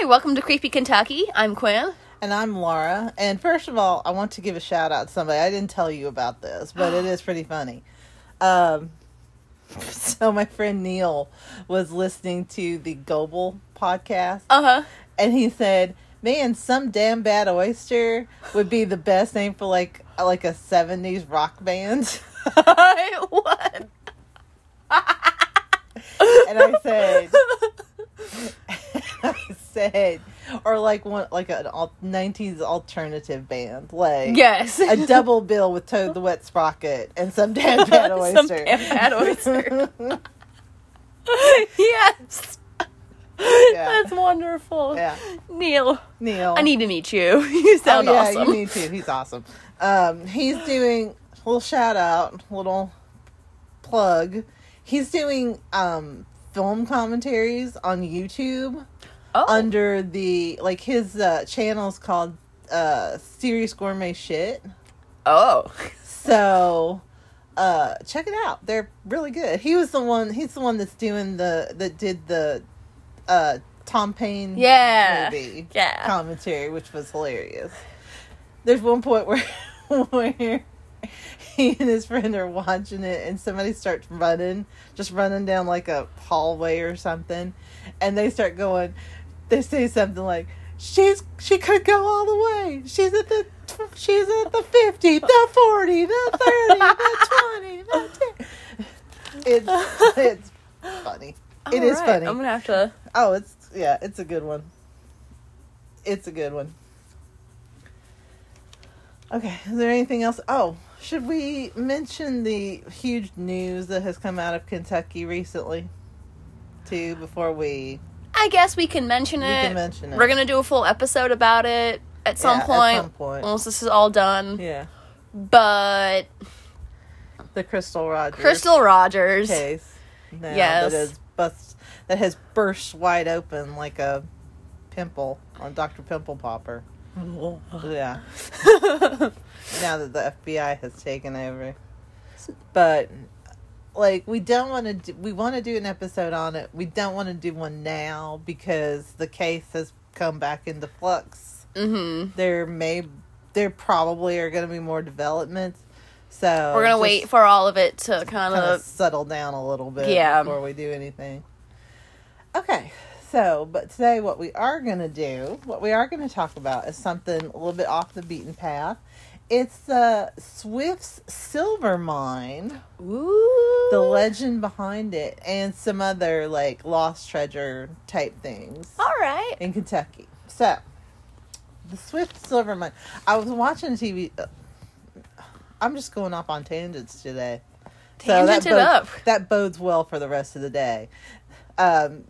Hi, welcome to Creepy Kentucky. I'm Quinn. And I'm Laura. And first of all, I want to give a shout out to somebody. I didn't tell you about this, but it is pretty funny. Um, so my friend Neil was listening to the Goebel podcast, Uh huh. and he said, "Man, some damn bad oyster would be the best name for like like a '70s rock band." what? and I said, I said, or like one like an '90s alternative band, like Yes. a double bill with Toad the Wet Sprocket and some damn bad oyster. Some damn oyster. yes. That's wonderful. Yeah. Neil, Neil. I need to meet you. You oh, sound yeah, awesome. you need to. He's awesome. Um, he's doing a little shout out, little plug. He's doing um film commentaries on YouTube oh. under the like his uh, channel's called uh Serious Gourmet Shit. oh. So uh check it out. They're really good. He was the one he's the one that's doing the that did the uh Tom Payne Yeah. movie Yeah. commentary, which was hilarious. There's one point where where he and his friend are watching it and somebody starts running, just running down like a hallway or something, and they start going they say something like She's she could go all the way. She's at the she's at the fifty, the forty, the thirty, the twenty, the 10. It's it's funny. It is All right, funny. I'm gonna have to. Oh, it's yeah, it's a good one. It's a good one. Okay, is there anything else? Oh, should we mention the huge news that has come out of Kentucky recently? Too before we I guess we can mention we it. can mention it. We're gonna do a full episode about it at some Yeah, at point. some point. Once this is all done. yeah, But the Crystal Rogers Crystal Rogers. case. Now Yes. that has bust that has burst wide open like a pimple on Doctor Pimple Popper. Yeah. now that the FBI has taken over. But like we don't want to do, we want to do an episode on it. We don't want to do one now because the case has come back into flux. mm-hmm. There may there probably are going to be more developments. So We're gonna wait for all of it to kind of. settle down a little bit Yeah. before we do anything. Okay. So, but today what we are going to do, what we are going to talk about is something a little bit off the beaten path. It's the Swift's silver mine, Ooh. the legend behind it, and some other like lost treasure type things All right. in Kentucky. So, the Swift silver mine. I was watching TV. uh, I'm just going off on tangents today. Tangent it bodes, up. That bodes well for the rest of the day. Um,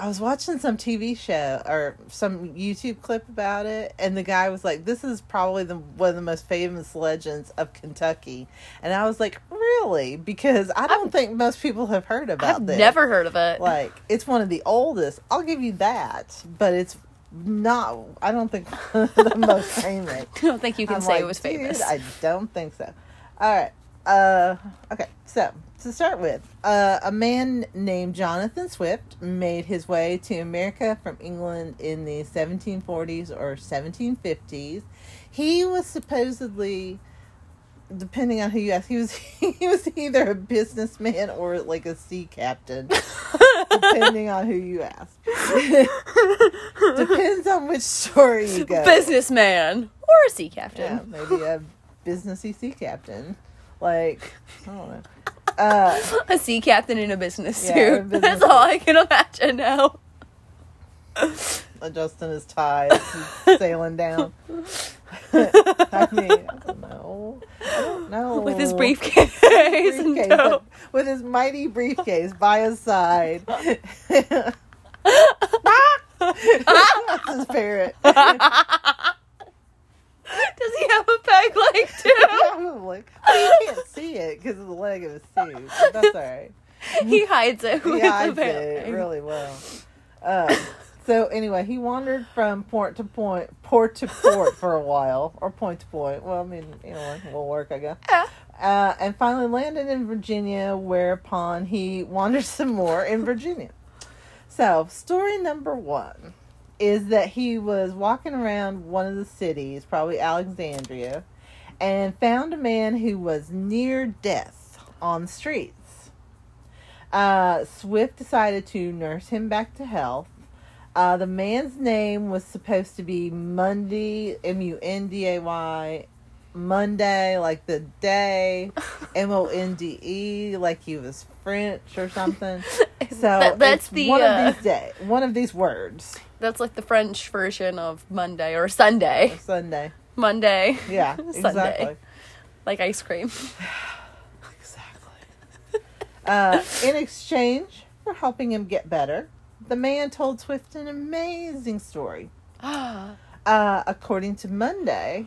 I was watching some TV show or some YouTube clip about it, and the guy was like, "This is probably the one of the most famous legends of Kentucky," and I was like, "Really?" Because I don't think most people have heard about I've this. never heard of it. like it's one of the oldest. I'll give you that, but it's not. I don't think the most famous. I don't think you can I'm say like, it was famous. I don't think so. All right. Uh, okay. So to start with, uh, a man named Jonathan Swift made his way to America from England in the 1740s or 1750s. He was supposedly, depending on who you ask, he was he was either a businessman or like a sea captain, depending on who you ask. Depends on which story you go. Businessman or a sea captain. Yeah, maybe a businessy sea captain. Like, I don't know. Uh, A sea captain in a business Yeah, suit. a business That's suit. all I can imagine now. adjusting his tie, sailing down. I mean, I don't know. I don't know. With his briefcase. Briefcase, No. with his mighty briefcase by his side. That's his parrot. Does he have a peg leg too? Probably. Well, you can't see it because of the leg of his suit. But that's all right. he hides it with yeah, I a peg. did really well. Uh, so anyway, he wandered from port to point, port to port for a while, or point to point. Well, I mean, you know, will work, I guess. Yeah. Uh, and finally landed in Virginia, whereupon he wandered some more in Virginia. So, story number one. Is that he was walking around one of the cities, probably Alexandria, and found a man who was near death on the streets. Uh, Swift decided to nurse him back to health. Uh, the man's name was supposed to be Monday, M U N D A Y, Monday, like the day, M O N D E, like he was French or something. So That- that's the, one uh, of these day, one of these words. That's like the French version of Monday or Sunday. Sunday. Monday. Yeah, Sunday. exactly. Like ice cream. Exactly. uh, in exchange for helping him get better, the man told Swift an amazing story. Ah. Uh, according to Monday,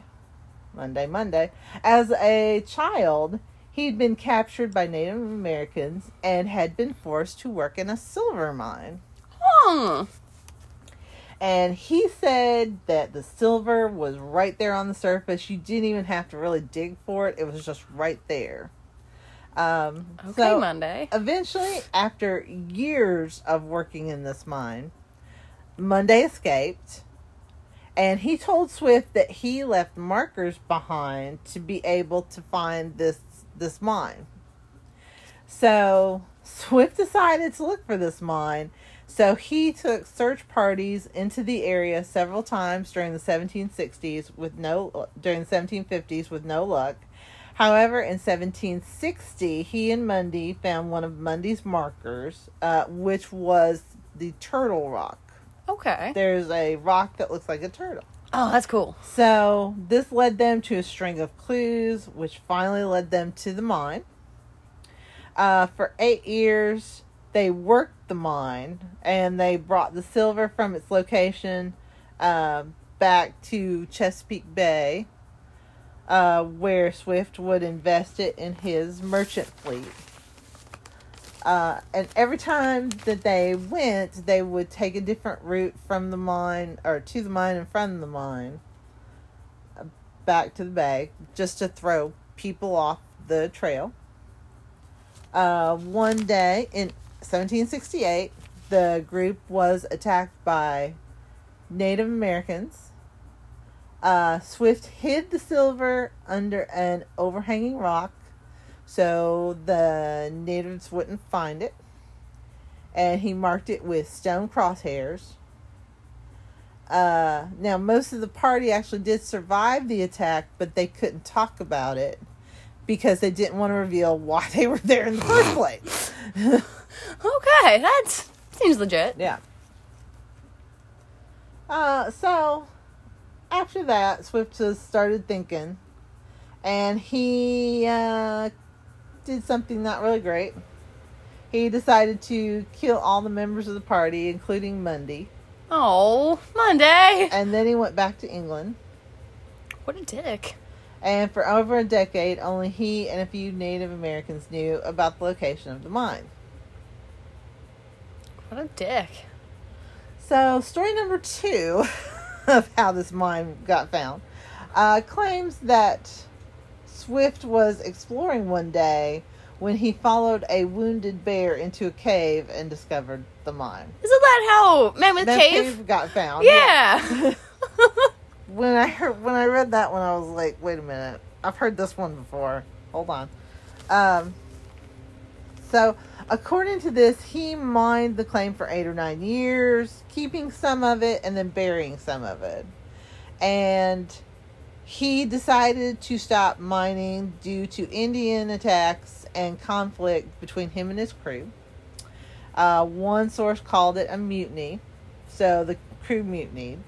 Monday, Monday, as a child, he'd been captured by Native Americans and had been forced to work in a silver mine. Hmm. And he said that the silver was right there on the surface. You didn't even have to really dig for it, it was just right there. Um, Okay, so Monday. eventually, after years of working in this mine, Monday escaped. And he told Swift that he left markers behind to be able to find this this mine. So Swift decided to look for this mine. So he took search parties into the area several times during the 1760s with no during the 1750s with no luck. However, in 1760, he and Mundy found one of Mundy's markers, uh, which was the Turtle Rock. Okay. There's a rock that looks like a turtle. Oh, that's cool. So this led them to a string of clues, which finally led them to the mine. Uh, for eight years, they worked the mine and they brought the silver from its location uh, back to Chesapeake Bay, uh, where Swift would invest it in his merchant fleet. Uh, and every time that they went, they would take a different route from the mine or to the mine and from the mine back to the bay just to throw people off the trail. Uh, one day in 1768, the group was attacked by Native Americans. Uh, Swift hid the silver under an overhanging rock so the natives wouldn't find it. And he marked it with stone crosshairs. Uh, now, most of the party actually did survive the attack, but they couldn't talk about it because they didn't want to reveal why they were there in the first place. Okay, that seems legit. yeah. Uh, so after that, Swift just started thinking, and he uh, did something not really great. He decided to kill all the members of the party, including Monday. Oh, Monday. and then he went back to England. What a dick. And for over a decade, only he and a few Native Americans knew about the location of the mine. What a dick. So, story number two of how this mine got found uh, claims that Swift was exploring one day when he followed a wounded bear into a cave and discovered the mine. Isn't that how Mammoth That Cave? got found. Yeah. when I heard when I read that one, I was like, "Wait a minute, I've heard this one before." Hold on. Um. So, according to this, he mined the claim for eight or nine years, keeping some of it and then burying some of it, and he decided to stop mining due to Indian attacks and conflict between him and his crew. Uh, one source called it a mutiny, so the crew mutinied.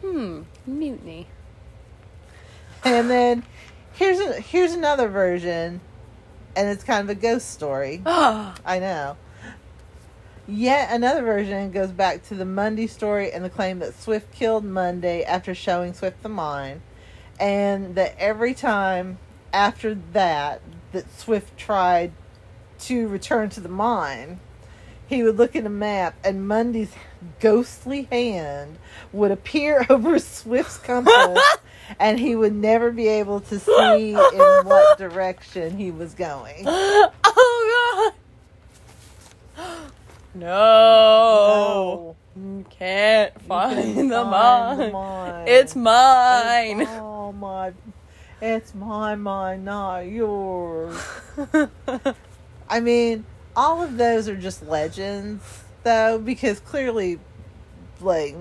hmm. Mutiny. And then here's a, here's another version, and it's kind of a ghost story. Oh. I know. Yet another version goes back to the Monday story and the claim that Swift killed Monday after showing Swift the mine, and that every time after that that Swift tried to return to the mine, he would look at a map and Monday's ghostly hand would appear over Swift's compass and he would never be able to see in what direction he was going. oh god. No. No. mine, the mine. mine. It's mine. It's all my. It's my mine, not yours. I mean, all of those are just legends, though, because clearly, like,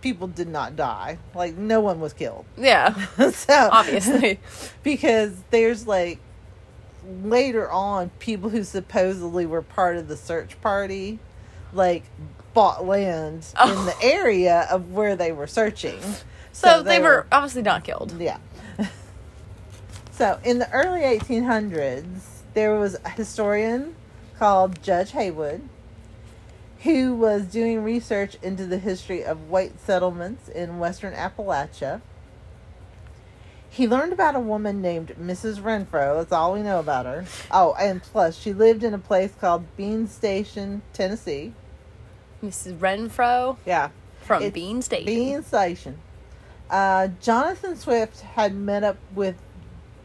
people did not die. Like, no one was killed. yeah, so obviously. because there's like later on people who supposedly were part of the search party, like bought land in Oh. the area of where they were searching. So, they, were obviously not killed. yeah. so in the early 1800s, there was a historian called Judge Haywood who was doing research into the history of white settlements in western Appalachia. He learned about a woman named Mrs. Renfro. That's all we know about her. Oh, and plus, she lived in a place called Bean Station, Tennessee. Mrs. Renfro Yeah, from It's Bean Station. Bean Station. Uh, Jonathan Swift had met up with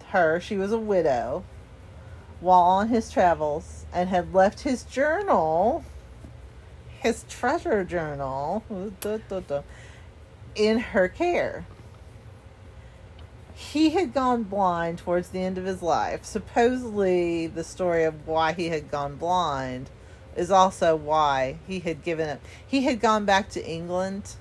her. She was a widow while on his travels and had left his journal, his treasure journal, in her care. He had gone blind towards the end of his life. Supposedly, the story of why he had gone blind is also why he had given up. He had gone back to England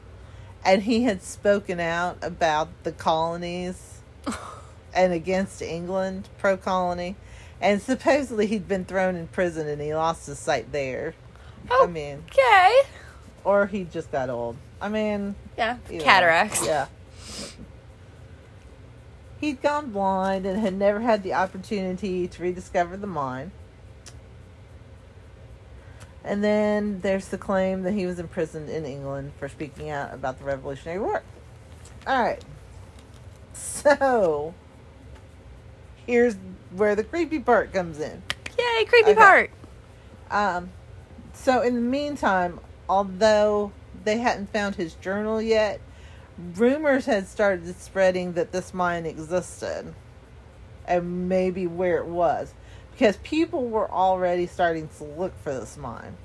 and he had spoken out about the colonies and against England, pro colony. And supposedly he'd been thrown in prison and he lost his sight there. I mean, Okay. or he just got old. I mean, Yeah. way. Cataracts. Yeah. He'd gone blind and had never had the opportunity to rediscover the mine. And then there's the claim that he was imprisoned in England for speaking out about the Revolutionary War. All right. So, here's where the creepy part comes in. Yay, creepy Okay. part. Um, so in the meantime, although they hadn't found his journal yet, rumors had started spreading that this mine existed and maybe where it was because people were already starting to look for this mine.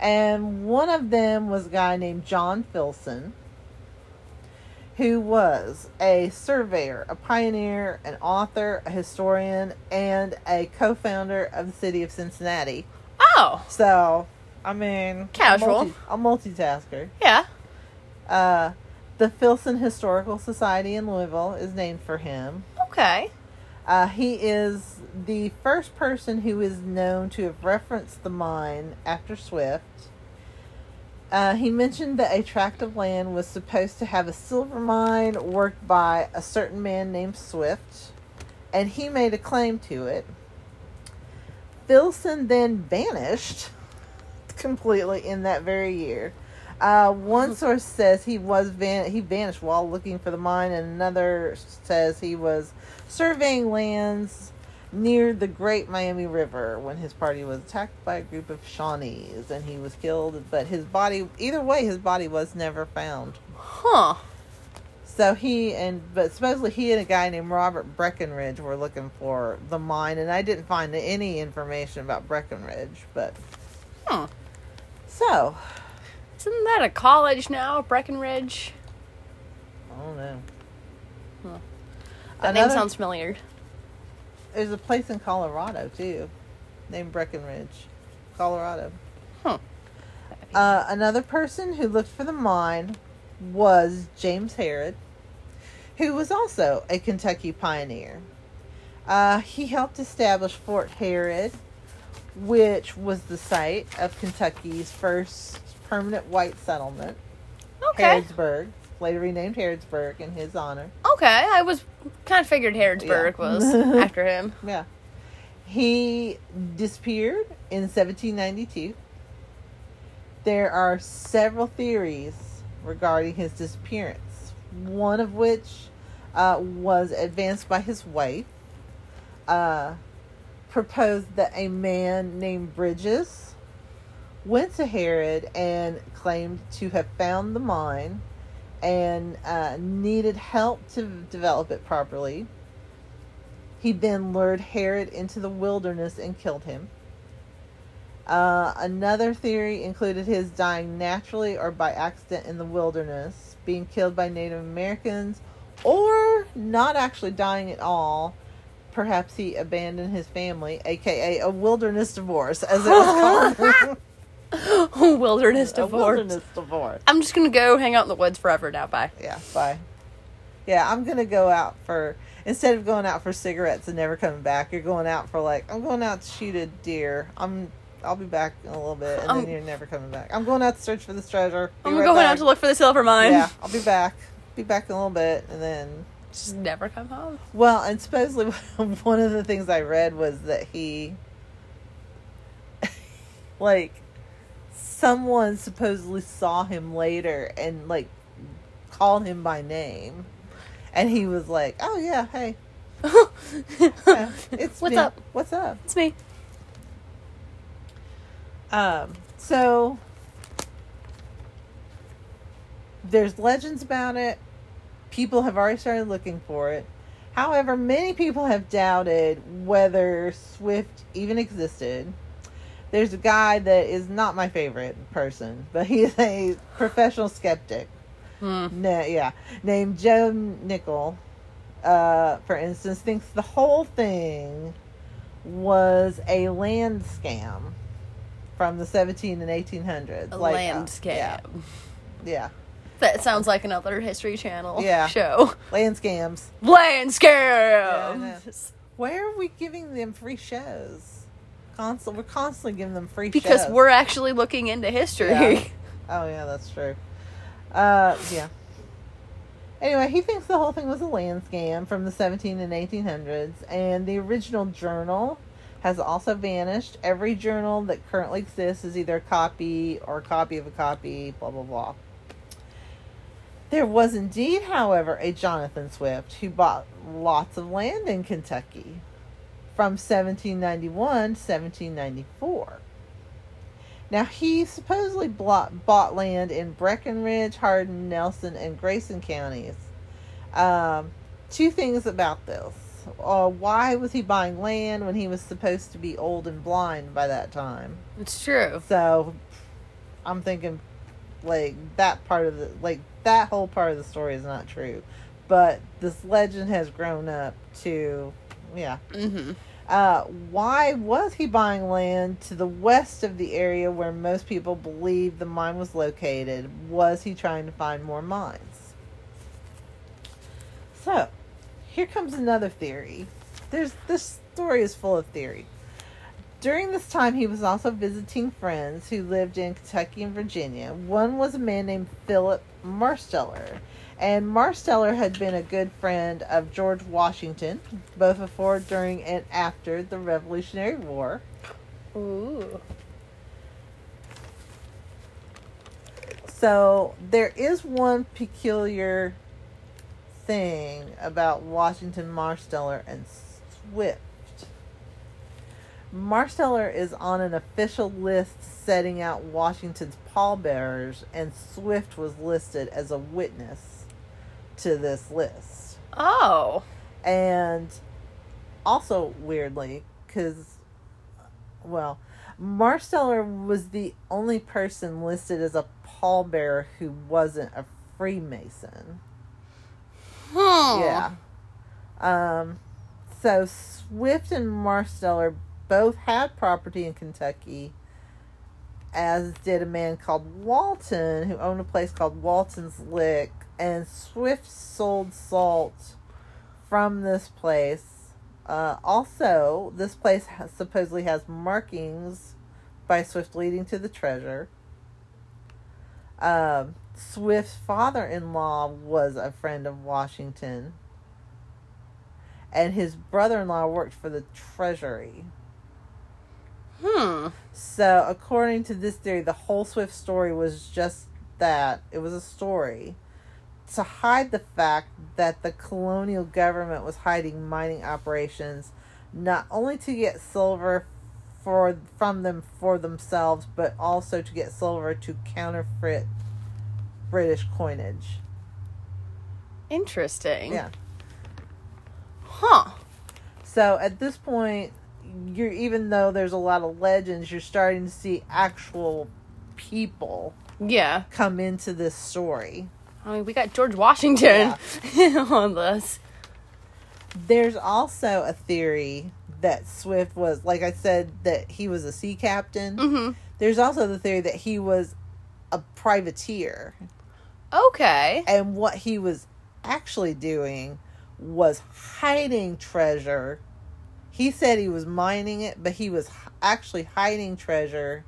And one of them was a guy named John Filson, who was a surveyor, a pioneer, an author, a historian, and a co founder of the city of Cincinnati. Oh, So, I mean, Casual. A, multi- a multitasker. yeah. Uh, the Filson Historical Society in Louisville is named for him. Okay. Uh, he is the first person who is known to have referenced the mine after Swift. Uh, he mentioned that a tract of land was supposed to have a silver mine worked by a certain man named Swift, and he made a claim to it. Filson then vanished completely in that very year. Uh, one source says he was van- he vanished while looking for the mine, and another says he was surveying lands near the Great Miami River when his party was attacked by a group of Shawnees, and he was killed. But his body, either way, his body was never found. Huh. So he and but supposedly he and a guy named Robert Breckenridge were looking for the mine, and I didn't find any information about Breckenridge. But Hmm. so Isn't that a college now, Breckenridge? I don't know. Huh. That name sounds familiar. There's a place in Colorado too, named Breckenridge, Colorado. Huh. Uh, another person who looked for the mine was James Harrod, who was also a Kentucky pioneer. Uh, he helped establish Fort Harrod, which was the site of Kentucky's first permanent white settlement, Okay. Harrodsburg, later renamed Harrodsburg in his honor. Okay. I was kind of figured Harrodsburg Yeah. was after him. Yeah. He disappeared in 1792. There are several theories regarding his disappearance, one of which uh, was advanced by his wife. Uh, proposed that a man named Bridges went to Harrod and claimed to have found the mine and uh, needed help to develop it properly. He then lured Harrod into the wilderness and killed him. Uh, another theory included his dying naturally or by accident in the wilderness, being killed by Native Americans, or not actually dying at all. Perhaps he abandoned his family, aka a wilderness divorce, as it was called. Wilderness a divorce. wilderness divorce. I'm just gonna go hang out in the woods forever now. Bye. Yeah, bye. Yeah, I'm gonna go out for instead of going out for cigarettes and never coming back. You're going out for like I'm going out to shoot a deer. I'm I'll be back in a little bit, and Um, then you're never coming back. I'm going out to search for this treasure. Be I'm right going back. out to look for the silver mine. Yeah, I'll be back. Be back in a little bit, and then Just never come home. well, and supposedly one of the things I read was that he, like, someone supposedly saw him later and like called him by name, and he was like, "Oh yeah, hey, yeah, it's What's me. up? What's up?" It's me. Um, so there's legends about it. People have already started looking for it. However, many people have doubted whether Swift even existed. There's a guy that is not my favorite person, but he's a professional skeptic. Hmm. Na- yeah, named Joe Nickell, uh, for instance, thinks the whole thing was a land scam from the 17 and 1800s. A Like, land uh, scam. Yeah, yeah, That sounds like another History Channel Yeah. show. land scams. Land Yeah, I know. scam. Where are we giving them free shows? Constant, we're constantly giving them free shows. because shows. we're actually looking into history. Yeah. Oh yeah, that's true. Uh, yeah. Anyway, he thinks the whole thing was a land scam from the 17 and 1800s, and the original journal has also vanished. Every journal that currently exists is either a copy or a copy of a copy, blah blah blah. There was indeed, however, a Jonathan Swift who bought lots of land in Kentucky from 1791 to 1794. Now, he supposedly bought, bought land in Breckenridge, Hardin, Nelson, and Grayson counties. Um, two things about this. Uh, why was he buying land when he was supposed to be old and blind by that time? It's true. So, I'm thinking, like, that part of the, like, that whole part of the story is not true. But this legend has grown up to, yeah. hmm Uh, why was he buying land to the west of the area where most people believe the mine was located? Was he trying to find more mines? So, here comes another theory. There's this story is full of theory. During this time, he was also visiting friends who lived in Kentucky and Virginia. One was a man named Philip Marsteller, and Marsteller had been a good friend of George Washington, both before, during, and after the Revolutionary War. Ooh. So there is one peculiar thing about Washington Marsteller and Swift. Marsteller is on an official list setting out Washington's pallbearers, and Swift was listed as a witness to this list. Oh. And also, weirdly, because, well, Marsteller was the only person listed as a pallbearer who wasn't a Freemason. Yeah. Um, so Swift and Marsteller both had property in Kentucky, as did a man called Walton, who owned a place called Walton's Lick, and Swift sold salt from this place. Uh, also, this place has, supposedly has markings by Swift leading to the treasure. Um, Swift's father in law was a friend of Washington, and his brother in law worked for the Treasury. Hmm. So, according to this theory, the whole Swift story was just that it was a story to hide the fact that the colonial government was hiding mining operations not only to get silver for from them for themselves but also to get silver to counterfeit British coinage. Interesting. Yeah. Huh. So at this point, you're even though there's a lot of legends, you're starting to see actual people Yeah. come into this story. I mean, we got George Washington on this. There's also a theory that Swift was, like I said, that he was a sea captain. hmm There's also the theory that he was a privateer. Okay. And what he was actually doing was hiding treasure. He said he was mining it, but he was actually hiding treasure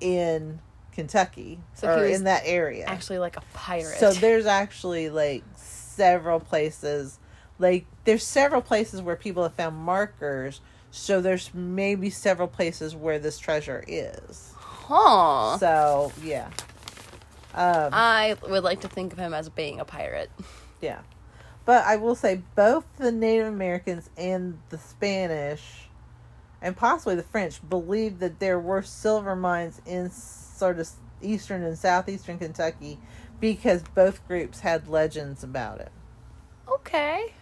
in Kentucky So or in that area. Actually, like a pirate. So there's actually like several places, like there's several places where people have found markers. So there's maybe several places where this treasure is. huh? So yeah, um, I would like to think of him as being a pirate. yeah. But I will say both the Native Americans and the Spanish, and possibly the French, believed that there were silver mines in sort of eastern and southeastern Kentucky because both groups had legends about it. Okay.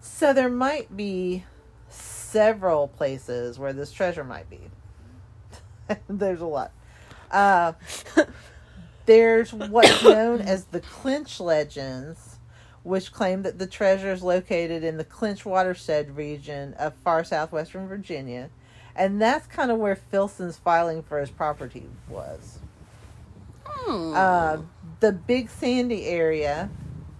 So there might be several places where this treasure might be. there's a lot. Uh, there's what's known as the Clinch legends, which claim that the treasure is located in the Clinch watershed region of far southwestern Virginia, and that's kind of where Filson's filing for his property was. Hmm. Uh, the Big Sandy area,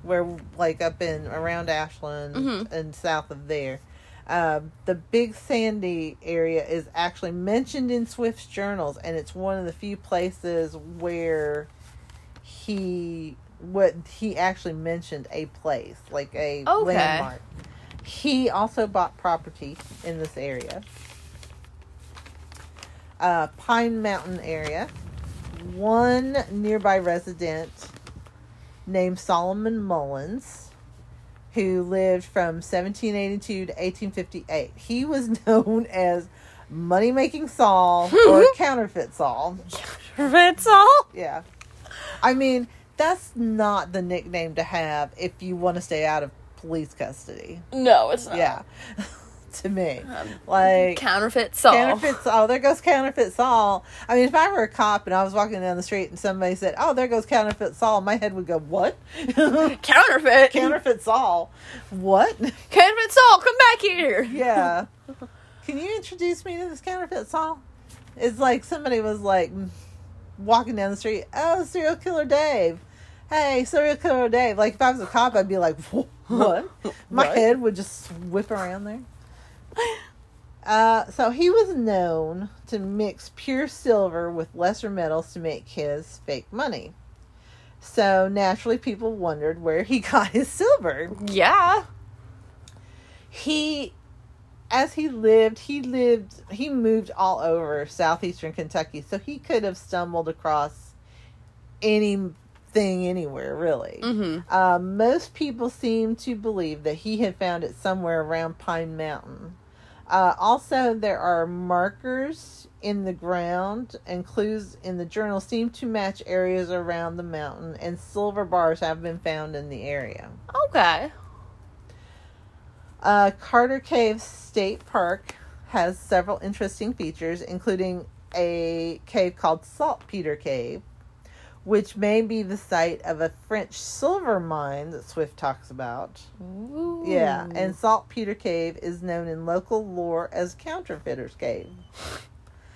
where like up in around Ashland Mhm. and south of there, um, the Big Sandy area is actually mentioned in Swift's journals, and it's one of the few places where he what he actually mentioned a place like a Okay. landmark. He also bought property in this area. Uh, Pine Mountain area. One nearby resident named Solomon Mullins, who lived from 1782 to 1858. He was known as Money Making Saul or Counterfeit Saul. That's all. Yeah. I mean, that's not the nickname to have if you want to stay out of police custody. No, it's not. Yeah. to me. Um, Like Counterfeit Saul. Counterfeit Saul. There goes Counterfeit Saul. I mean, if I were a cop and I was walking down the street and somebody said, "Oh, there goes Counterfeit Saul," my head would go, "What? Counterfeit. Counterfeit Saul? What? Counterfeit Saul, come back here. yeah. Can you introduce me to this Counterfeit Saul?" It's like somebody was like walking down the street. Oh, serial killer Dave. Hey, serial killer Dave. Like if I was a cop, I'd be like, "Wh- "What?" My What? head would just whip around there. Uh, so he was known to mix pure silver with lesser metals to make his fake money. So naturally, people wondered where he got his silver. Yeah. He, as he lived, he lived, he moved all over southeastern Kentucky, so he could have stumbled across anything anywhere, really. Mm-hmm. Uh, most people seem to believe that he had found it somewhere around Pine Mountain. Uh, also, there are markers in the ground and clues in the journal seem to match areas around the mountain, and silver bars have been found in the area. Okay. Uh, Carter Cave State Park has several interesting features, including a cave called Saltpeter Cave, which may be the site of a French silver mine that Swift talks about. Ooh. Yeah, and Saltpeter Cave is known in local lore as Counterfeiter's Cave.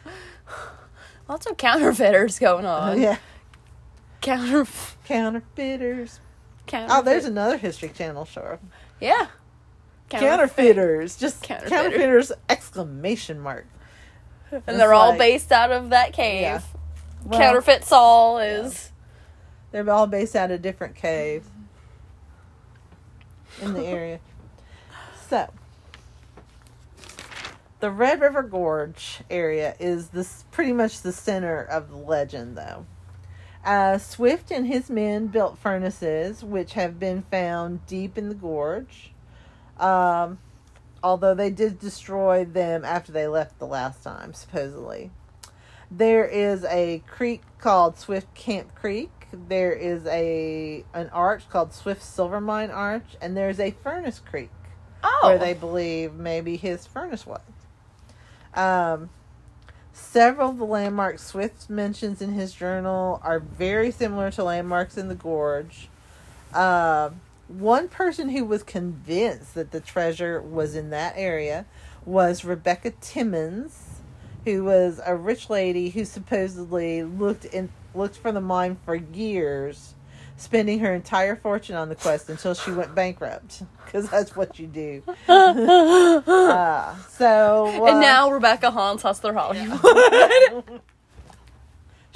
lots of counterfeiters going on. yeah, Counter. counterfeiters. Oh, counterfeit. Oh, there's another History Channel show. Yeah. Counterfeiters, just Counterfeiter. counterfeiters! Exclamation mark. And It's they're all like- based out of that cave. Yeah. Well, Counterfeit Saul is. They're all based out of different caves in the area. So, the Red River Gorge area is this pretty much the center of the legend, though. Uh, Swift and his men built furnaces, which have been found deep in the gorge. Um, although they did destroy them after they left the last time, supposedly. There is a creek called Swift Camp Creek. There is a an arch called Swift Silver Mine Arch, and there's a furnace creek Oh. where they believe maybe his furnace was. Um, several of the landmarks Swift mentions in his journal are very similar to landmarks in the gorge. Um, one person who was convinced that the treasure was in that area was Rebecca Timmons, who was a rich lady who supposedly looked in looked for the mine for years, spending her entire fortune on the quest until she went bankrupt. Because that's what you do. Uh, so uh, and now Rebecca haunts Hustler Hollywood.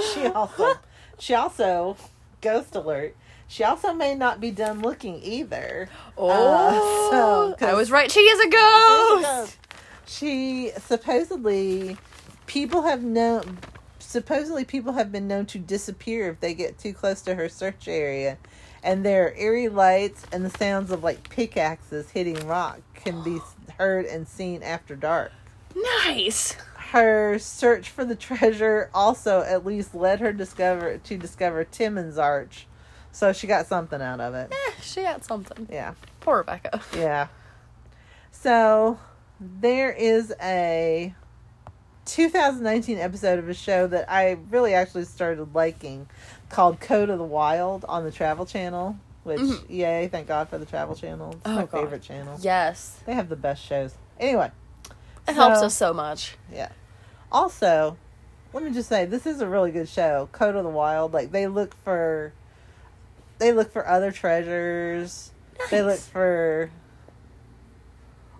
she also she also ghost alert. She also may not be done looking either. oh, Uh, so, I was right. She is a ghost. She supposedly people have known supposedly people have been known to disappear if they get too close to her search area. And their eerie lights and the sounds of like pickaxes hitting rock can be heard and seen after dark. Nice. Her search for the treasure also at least led her discover to discover Timmons Arch. So she got something out of it. Eh, she got something. Yeah. Poor Rebecca. Yeah. So there is a 2019 episode of a show that I really actually started liking called Code of the Wild on the Travel Channel. Which, Mhm. yay, thank God for the Travel Channel. It's Oh, my God. favorite channel. Yes. They have the best shows. Anyway, It helps us so much. yeah. Also, let me just say this is a really good show. Code of the Wild. Like they look for, they look for other treasures. They look for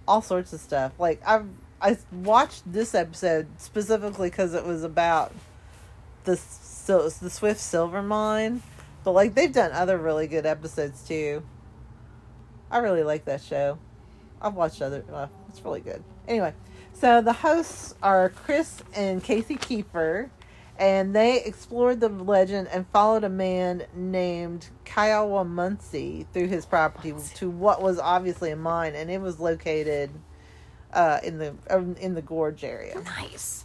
all sorts of stuff. Like I've I watched this episode specifically because it was about the so the Swift Silver Mine, but like they've done other really good episodes too. I really like that show. I've watched other. Well, it's really good. Anyway, so the hosts are Chris and Casey Kiefer, and they explored the legend and followed a man named Kiowa Muncie through his property to what was obviously a mine, and it was located uh, in the uh, in the gorge area. Nice.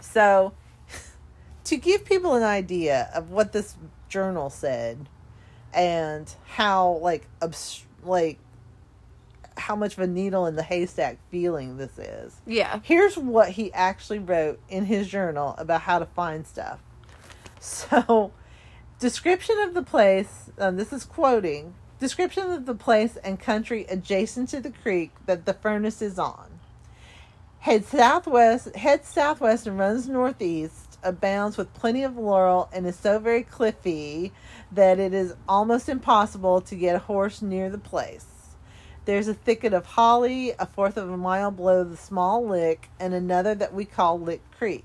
So, to give people an idea of what this journal said and how like obs- like how much of a needle in the haystack feeling this is. Yeah. Here's what he actually wrote in his journal about how to find stuff. So, description of the place, um, this is quoting, description of the place and country adjacent to the creek that the furnace is on. Head southwest, heads southwest and runs northeast, abounds with plenty of laurel and is so very cliffy that it is almost impossible to get a horse near the place. There's a thicket of holly a fourth of a mile below the small lick and another that we call Lick Creek.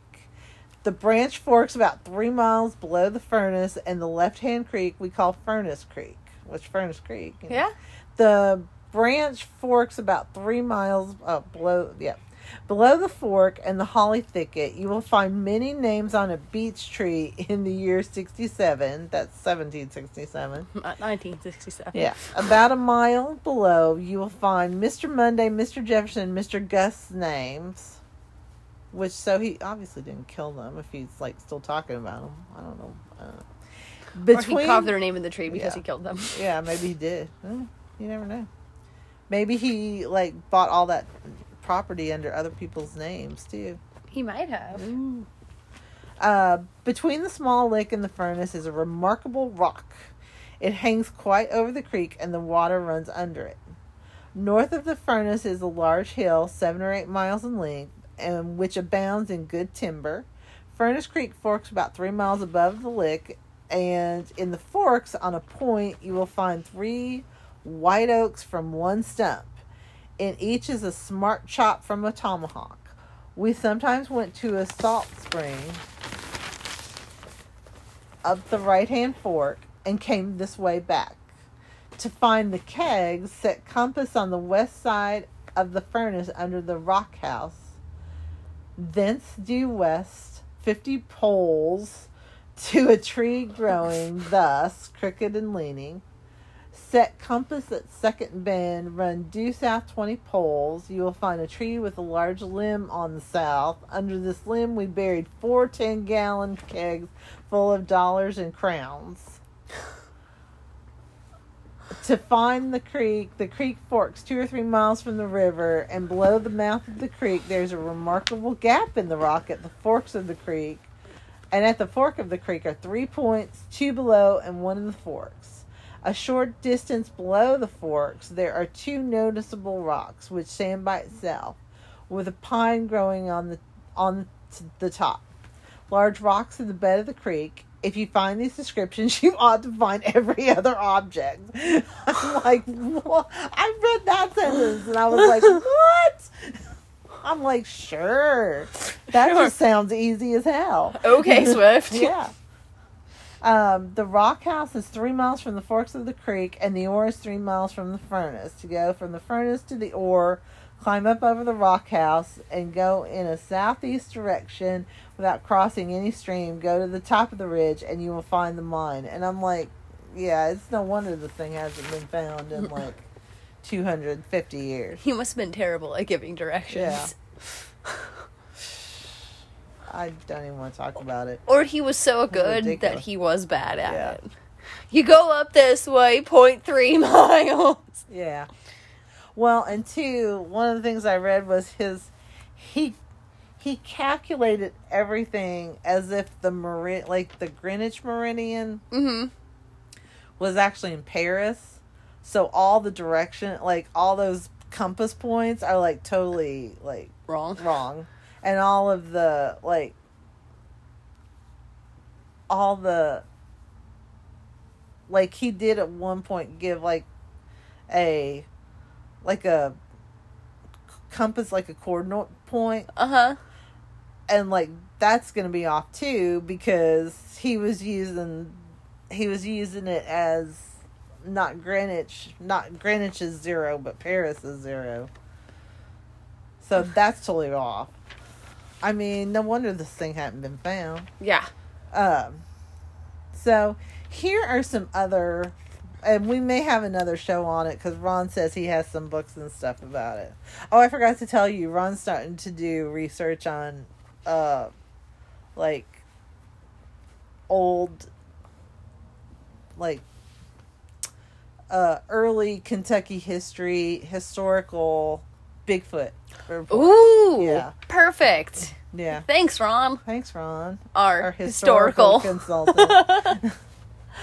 The branch forks about three miles below the furnace and the left hand creek we call Furnace Creek, which Furnace Creek. know. Yeah. The branch forks about three miles uh, below, yeah, below the fork and the holly thicket. You will find many names on a beech tree in the year 67. That's 1767. 1967. Yeah. About a mile below, you will find Mr. Monday, Mr. Jefferson, Mr. Gust's names. Which, so he obviously didn't kill them if he's like still talking about them. I don't know. Uh, Or he carved their name in the tree because Yeah. he killed them. yeah, maybe he did. Eh, you never know. Maybe he like bought all that property under other people's names too. He might have. Uh, between the small lick and the furnace is a remarkable rock. It hangs quite over the creek and the water runs under it. North of the furnace is a large hill, seven or eight miles in length, and which abounds in good timber. Furnace Creek forks about three miles above the lick, and in the forks, on a point, you will find three white oaks from one stump. In each is a smart chop from a tomahawk. We sometimes went to a salt spring up the right hand fork and came this way back. To find the kegs, set compass on the west side of the furnace under the rock house. Thence due west, fifty poles to a tree growing thus, crooked and leaning. Set compass at second bend, run due south 20 poles. You will find a tree with a large limb on the south. Under this limb, we buried four 10 gallon kegs full of dollars and crowns. to find the creek, the creek forks two or three miles from the river, and below the mouth of the creek, there's a remarkable gap in the rock at the forks of the creek. And at the fork of the creek are three points, two below and one in the forks. A short distance below the forks, there are two noticeable rocks which stand by itself, with a pine growing on the on the top. Large rocks in the bed of the creek, if you find these descriptions, you ought to find every other object. I'm like, what? I read that sentence and I was like, what? I'm like, sure. That Sure. just sounds easy as hell. Okay, Swift. yeah. Um, the rock house is three miles from the forks of the creek, and the ore is three miles from the furnace. To go from the furnace to the ore, climb up over the rock house, and go in a southeast direction without crossing any stream. Go to the top of the ridge, and you will find the mine. And I'm like, yeah, it's no wonder the thing hasn't been found in like 250 years. He must have been terrible at giving directions. Yeah. I don't even want to talk about it. Or he was so good that he was bad at Yeah. it. You go up this way, 0.3 miles. Yeah. Well, and two, one of the things I read was his he he calculated everything as if the merid like the Greenwich meridian Mm-hmm. was actually in Paris. So all the direction like all those compass points are like totally like Wrong. wrong. And all of the like all the like he did at one point give like a like a compass like a coordinate point Uh huh. and like that's gonna be off too because he was using he was using it as not Greenwich not Greenwich is zero but Paris is zero so that's totally off I mean no wonder this thing hadn't been found Yeah. um, so here are some other, and we may have another show on it because Ron says he has some books and stuff about it. Oh, I forgot to tell you, Ron's starting to do research on, uh, like old, like, uh, early Kentucky history, historical Bigfoot. report. Ooh. Yeah. Perfect. Yeah. Thanks, Ron. Thanks, Ron. Our, our historical, historical. consultant.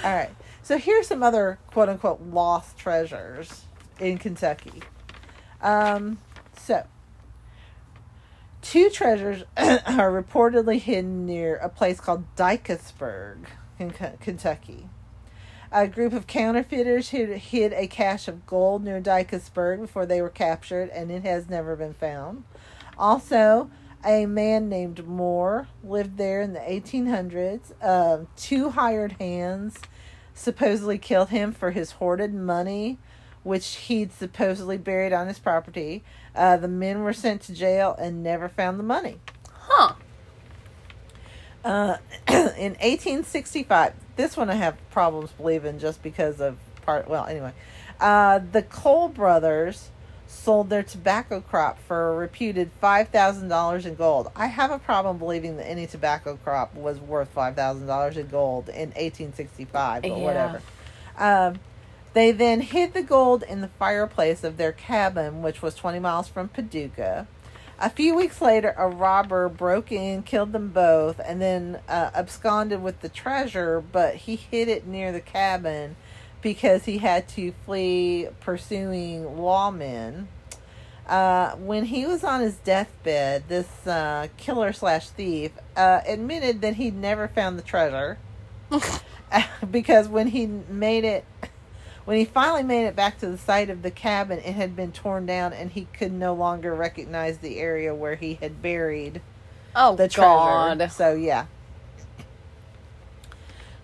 All right. So here's some other quote unquote lost treasures in Kentucky. Um, so two treasures are reportedly hidden near a place called Dycusburg in K- Kentucky. A group of counterfeiters hid, hid a cache of gold near Dycusburg before they were captured, and it has never been found. Also, a man named Moore lived there in the 1800s. Um, two hired hands supposedly killed him for his hoarded money, which he'd supposedly buried on his property. Uh, the men were sent to jail and never found the money. Huh. Uh, in 1865, this one I have problems believing just because of part. Well, anyway, uh, the Cole brothers sold their tobacco crop for a reputed five thousand dollars in gold. I have a problem believing that any tobacco crop was worth five thousand dollars in gold in 1865, but Yeah. whatever. Um, they then hid the gold in the fireplace of their cabin, which was 20 miles from Paducah. A few weeks later, a robber broke in, killed them both, and then uh, absconded with the treasure, but he hid it near the cabin because he had to flee pursuing lawmen. Uh, when he was on his deathbed, this uh, killer slash thief uh, admitted that he'd never found the treasure because when he made it when he finally made it back to the site of the cabin it had been torn down and he could no longer recognize the area where he had buried Oh, the treasure God. so yeah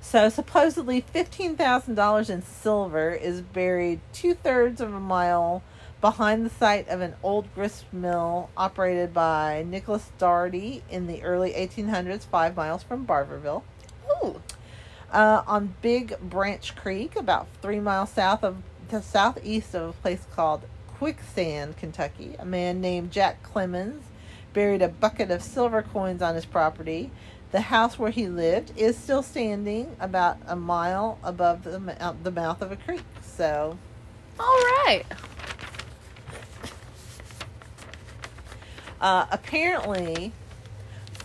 so supposedly $15000 in silver is buried two-thirds of a mile behind the site of an old grist mill operated by nicholas darty in the early 1800s five miles from Barbourville Ooh. Uh, on Big Branch Creek, about three miles south of the southeast of a place called Quicksand, Kentucky. A man named Jack Clemens buried a bucket of silver coins on his property. The house where he lived is still standing about a mile above the, the mouth of a creek. So, All right. uh, apparently,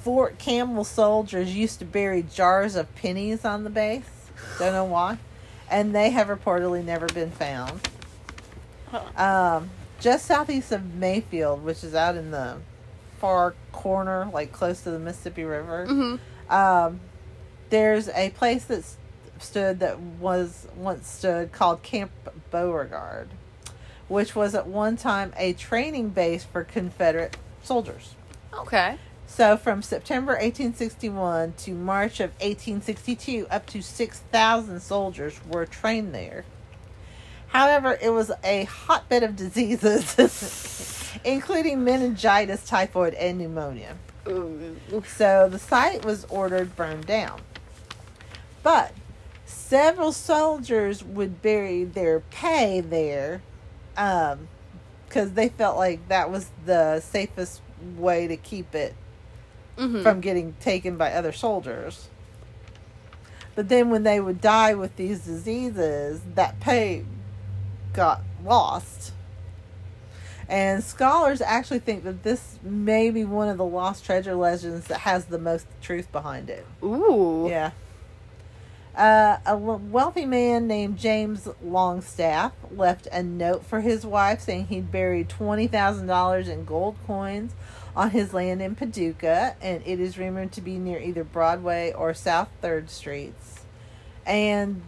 Fort Campbell soldiers used to bury jars of pennies on the base. Don't know why. And they have reportedly never been found. Um, just southeast of Mayfield, which is out in the far corner, like close to the Mississippi River. Mm-hmm. Um, there's a place that stood that was once stood called Camp Beauregard, which was at one time a training base for Confederate soldiers. Okay. So from September 1861 to March of 1862, up to 6,000 soldiers were trained there. However, it was a hotbed of diseases, including meningitis, typhoid, and pneumonia. Ooh. So the site was ordered burned down. But several soldiers would bury their pay there um, because they felt like that was the safest way to keep it Mhm. from getting taken by other soldiers. But then when they would die with these diseases, that pay got lost. And scholars actually think that this may be one of the lost treasure legends that has the most truth behind it. Ooh. Yeah. Uh, a wealthy man named James Longstaff left a note for his wife saying he'd buried $20,000 in gold coins on his land in Paducah, and it is rumored to be near either Broadway or South 3rd Streets. And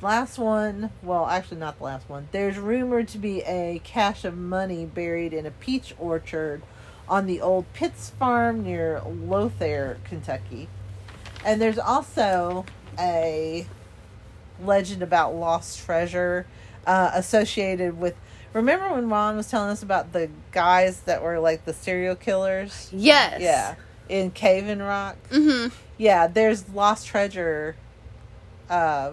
last one, well, actually, not the last one, there's rumored to be a cache of money buried in a peach orchard on the old Pitts farm near Lothair, Kentucky. And there's also a legend about lost treasure uh, associated with. Remember when Ron was telling us about the guys that were like the serial killers? Yes. Yeah, in Cave-In-Rock. Mm-hmm. Yeah, there's lost treasure. Uh,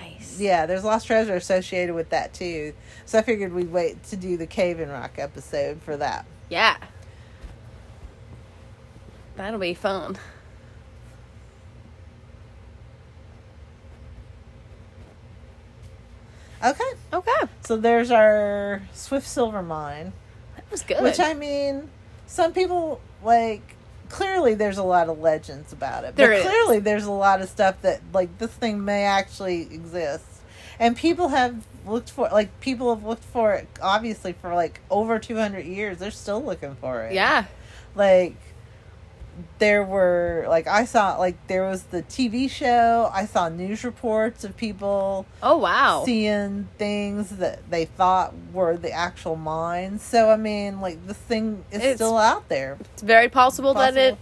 Nice. yeah, there's lost treasure associated with that too. So I figured we'd wait to do the Cave-In-Rock episode for that. Yeah. That'll be fun. Okay, Okay. so there's our Swift Silver Mine. That was good. Which I mean, some people like clearly there's a lot of legends about it. There but is. clearly there's a lot of stuff that like this thing may actually exist. And people have looked for like people have looked for it obviously for like over 200 years. They're still looking for it. yeah. Like there were like I saw like there was the TV show. I saw news reports of people Oh wow. seeing things that they thought were the actual mines. So I mean, like this thing is It's- still out there. It's very possible, that it, Possible.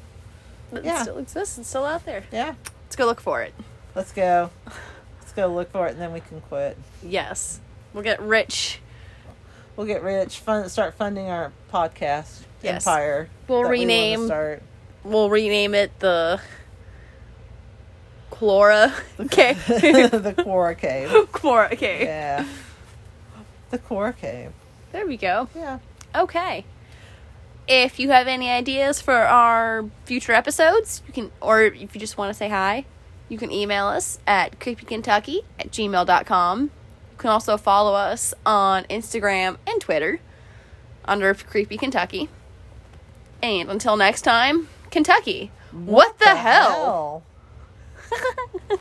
that it Yeah. still exists. It's still out there. Yeah, Let's go look for it. let's go. Let's go look for it, and then we can quit. Yes. We'll get rich. We'll get rich. Fund, start funding our podcast Yes. empire. We'll that we rename- start. We'll rename it the Chlora. Okay. the Quora Cave. Chlora. Cave. Yeah, the Quora Cave. There we go. Yeah. Okay. If you have any ideas for our future episodes, you can, or if you just want to say hi, you can email us at creepykentucky at gmail.com. You can also follow us on Instagram and Twitter under Creepy Kentucky. And until next time, Kentucky, what, the, hell? hell?